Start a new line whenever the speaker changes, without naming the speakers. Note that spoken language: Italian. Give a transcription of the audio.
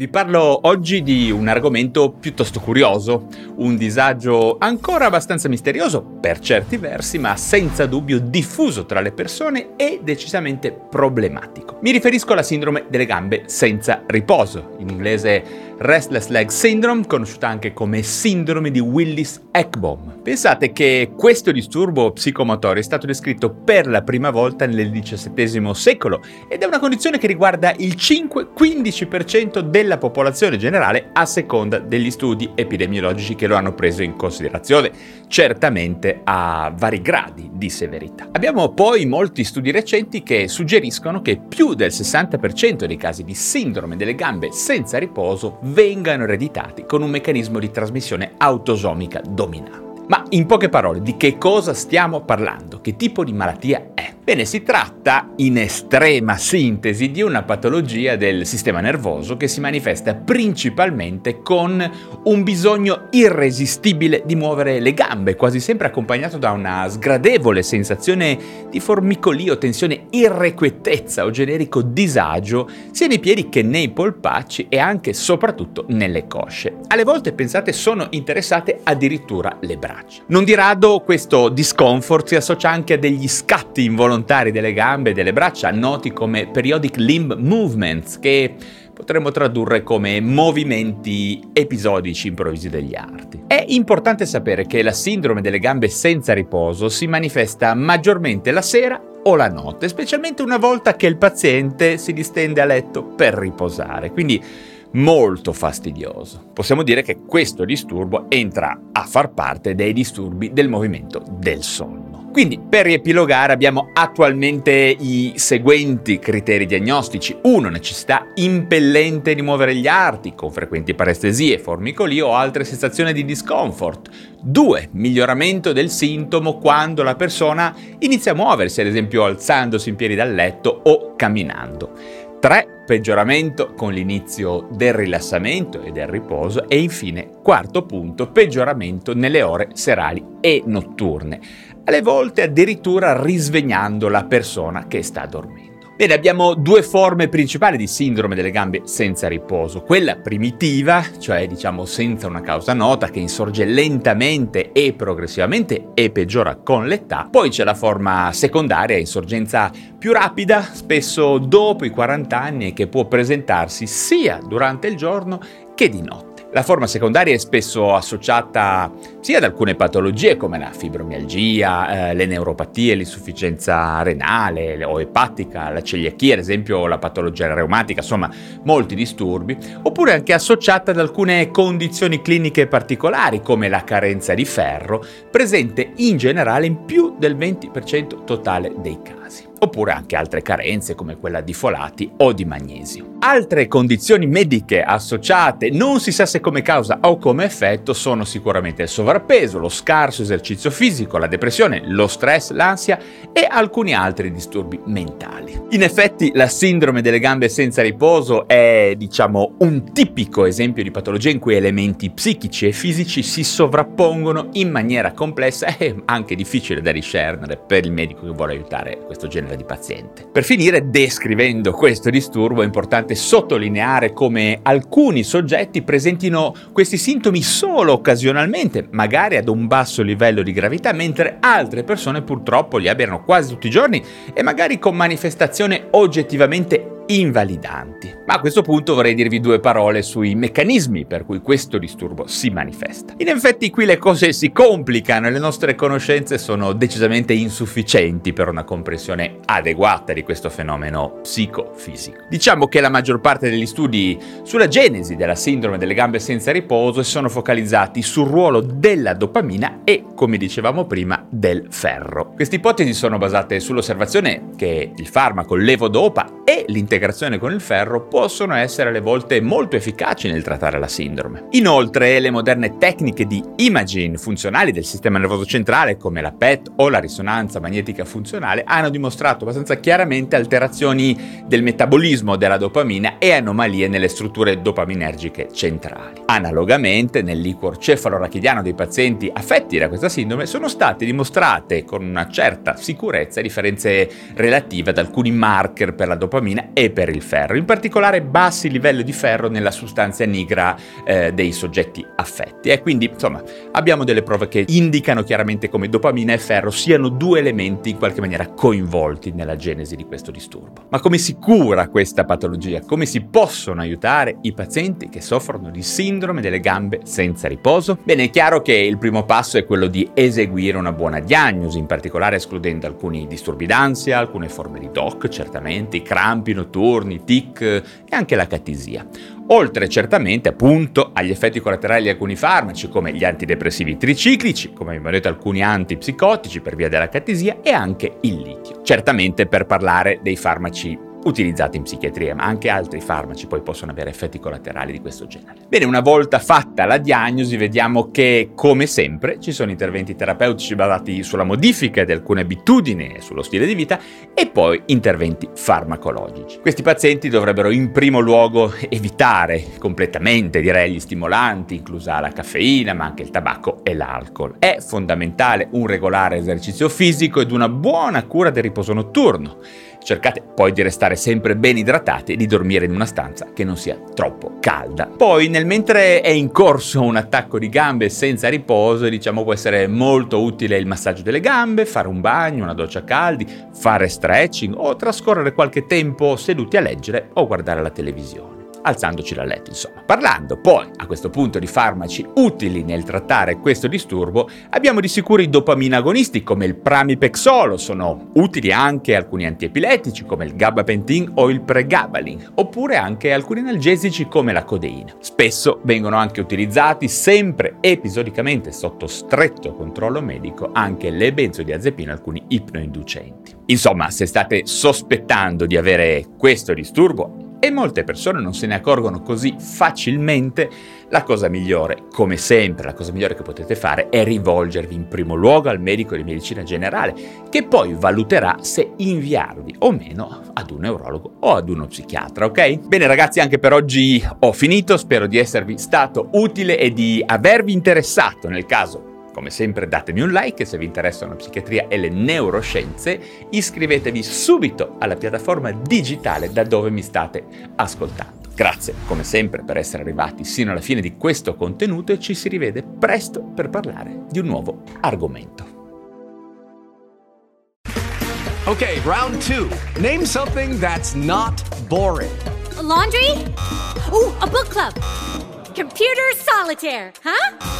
Vi parlo oggi di un argomento piuttosto curioso, un disagio ancora abbastanza misterioso per certi versi, ma senza dubbio diffuso tra le persone e decisamente problematico. Mi riferisco alla sindrome delle gambe senza riposo, in inglese Restless Leg Syndrome, conosciuta anche come sindrome di Willis-Ekbom. Pensate che questo disturbo psicomotore è stato descritto per la prima volta nel XVII secolo ed è una condizione che riguarda il 5-15% della popolazione generale a seconda degli studi epidemiologici che lo hanno preso in considerazione, certamente a vari gradi di severità. Abbiamo poi molti studi recenti che suggeriscono che più del 60% dei casi di sindrome delle gambe senza riposo vengano ereditati con un meccanismo di trasmissione autosomica dominante. Ma in poche parole, di che cosa stiamo parlando? Che tipo di malattia? Bene, si tratta, in estrema sintesi, di una patologia del sistema nervoso che si manifesta principalmente con un bisogno irresistibile di muovere le gambe, quasi sempre accompagnato da una sgradevole sensazione di formicolio, tensione, irrequietezza o generico disagio, sia nei piedi che nei polpacci e anche e soprattutto nelle cosce. Alle volte, pensate, sono interessate addirittura le braccia. Non di rado questo discomfort si associa anche a degli scatti involontari volontari delle gambe e delle braccia, noti come periodic limb movements, che potremmo tradurre come movimenti episodici improvvisi degli arti. È importante sapere che la sindrome delle gambe senza riposo si manifesta maggiormente la sera o la notte, specialmente una volta che il paziente si distende a letto per riposare. Quindi molto fastidioso. Possiamo dire che questo disturbo entra a far parte dei disturbi del movimento del sonno. Quindi, per riepilogare, abbiamo attualmente i seguenti criteri diagnostici. 1. Necessità impellente di muovere gli arti, con frequenti parestesie, formicolio o altre sensazioni di discomfort. 2. Miglioramento del sintomo quando la persona inizia a muoversi, ad esempio alzandosi in piedi dal letto o camminando. 3. Peggioramento con l'inizio del rilassamento e del riposo. E infine, quarto punto, peggioramento nelle ore serali e notturne alle volte addirittura risvegliando la persona che sta dormendo. Bene, abbiamo due forme principali di sindrome delle gambe senza riposo. Quella primitiva, cioè diciamo senza una causa nota, che insorge lentamente e progressivamente e peggiora con l'età. Poi c'è la forma secondaria, insorgenza più rapida, spesso dopo i 40 anni che può presentarsi sia durante il giorno che di notte. La forma secondaria è spesso associata sia ad alcune patologie come la fibromialgia, eh, le neuropatie, l'insufficienza renale o epatica, la celiachia, ad esempio la patologia reumatica, insomma molti disturbi, oppure anche associata ad alcune condizioni cliniche particolari come la carenza di ferro, presente in generale in più del 20% totale dei casi oppure anche altre carenze come quella di folati o di magnesio. Altre condizioni mediche associate, non si sa se come causa o come effetto, sono sicuramente il sovrappeso, lo scarso esercizio fisico, la depressione, lo stress, l'ansia e alcuni altri disturbi mentali. In effetti la sindrome delle gambe senza riposo è, diciamo, un tipico esempio di patologia in cui elementi psichici e fisici si sovrappongono in maniera complessa e anche difficile da discernere per il medico che vuole aiutare questo genere genere di paziente. Per finire, descrivendo questo disturbo è importante sottolineare come alcuni soggetti presentino questi sintomi solo occasionalmente, magari ad un basso livello di gravità, mentre altre persone purtroppo li abbiano quasi tutti i giorni e magari con manifestazioni oggettivamente invalidanti. Ma a questo punto vorrei dirvi due parole sui meccanismi per cui questo disturbo si manifesta. In effetti qui le cose si complicano e le nostre conoscenze sono decisamente insufficienti per una comprensione adeguata di questo fenomeno psicofisico. Diciamo che la maggior parte degli studi sulla genesi della sindrome delle gambe senza riposo sono focalizzati sul ruolo della dopamina e, come dicevamo prima, del ferro. Queste ipotesi sono basate sull'osservazione che il farmaco levodopa e l'integrazione integrazione con il ferro possono essere alle volte molto efficaci nel trattare la sindrome. Inoltre, le moderne tecniche di imaging funzionali del sistema nervoso centrale, come la PET o la risonanza magnetica funzionale, hanno dimostrato abbastanza chiaramente alterazioni del metabolismo della dopamina e anomalie nelle strutture dopaminergiche centrali. Analogamente, nel liquor cefalorachidiano dei pazienti affetti da questa sindrome sono state dimostrate con una certa sicurezza differenze relative ad alcuni marker per la dopamina e per il ferro, in particolare bassi livelli di ferro nella sostanza nigra eh, dei soggetti affetti. E quindi, insomma, abbiamo delle prove che indicano chiaramente come dopamina e ferro siano due elementi in qualche maniera coinvolti nella genesi di questo disturbo. Ma come si cura questa patologia? Come si possono aiutare i pazienti che soffrono di sindrome delle gambe senza riposo? Bene, è chiaro che il primo passo è quello di eseguire una buona diagnosi, in particolare escludendo alcuni disturbi d'ansia, alcune forme di TOC, certamente, i crampi notturni, tic e anche la catisia oltre certamente appunto agli effetti collaterali di alcuni farmaci come gli antidepressivi triciclici, come abbiamo detto alcuni antipsicotici per via della catisia e anche il litio. Certamente per parlare dei farmaci utilizzati in psichiatria, ma anche altri farmaci poi possono avere effetti collaterali di questo genere. Bene, una volta fatta la diagnosi, vediamo che, come sempre, ci sono interventi terapeutici basati sulla modifica di alcune abitudini e sullo stile di vita e poi interventi farmacologici. Questi pazienti dovrebbero in primo luogo evitare completamente, direi, gli stimolanti, inclusa la caffeina, ma anche il tabacco e l'alcol. È fondamentale un regolare esercizio fisico ed una buona cura del riposo notturno. Cercate poi di restare sempre ben idratati e di dormire in una stanza che non sia troppo calda. Poi, nel mentre è in corso un attacco di gambe senza riposo, diciamo può essere molto utile il massaggio delle gambe, fare un bagno, una doccia caldi, fare stretching o trascorrere qualche tempo seduti a leggere o guardare la televisione alzandoci dal letto, insomma. Parlando poi a questo punto di farmaci utili nel trattare questo disturbo, abbiamo di sicuro i dopamina agonisti come il pramipexolo, sono utili anche alcuni antiepilettici come il gabapentin o il pregabalin, oppure anche alcuni analgesici come la codeina. Spesso vengono anche utilizzati sempre episodicamente sotto stretto controllo medico anche le benzodiazepine, alcuni ipnoinducenti. Insomma, se state sospettando di avere questo disturbo, e molte persone non se ne accorgono così facilmente, la cosa migliore, come sempre, la cosa migliore che potete fare è rivolgervi in primo luogo al medico di medicina generale, che poi valuterà se inviarvi o meno ad un neurologo o ad uno psichiatra, ok? Bene ragazzi, anche per oggi ho finito, spero di esservi stato utile e di avervi interessato nel caso come sempre datemi un like se vi interessano la psichiatria e le neuroscienze, iscrivetevi subito alla piattaforma digitale da dove mi state ascoltando. Grazie come sempre per essere arrivati sino alla fine di questo contenuto e ci si rivede presto per parlare di un nuovo argomento.
Ok, round 2. Name something that's not boring.
A laundry? Ooh, a book club. Computer solitaire, huh?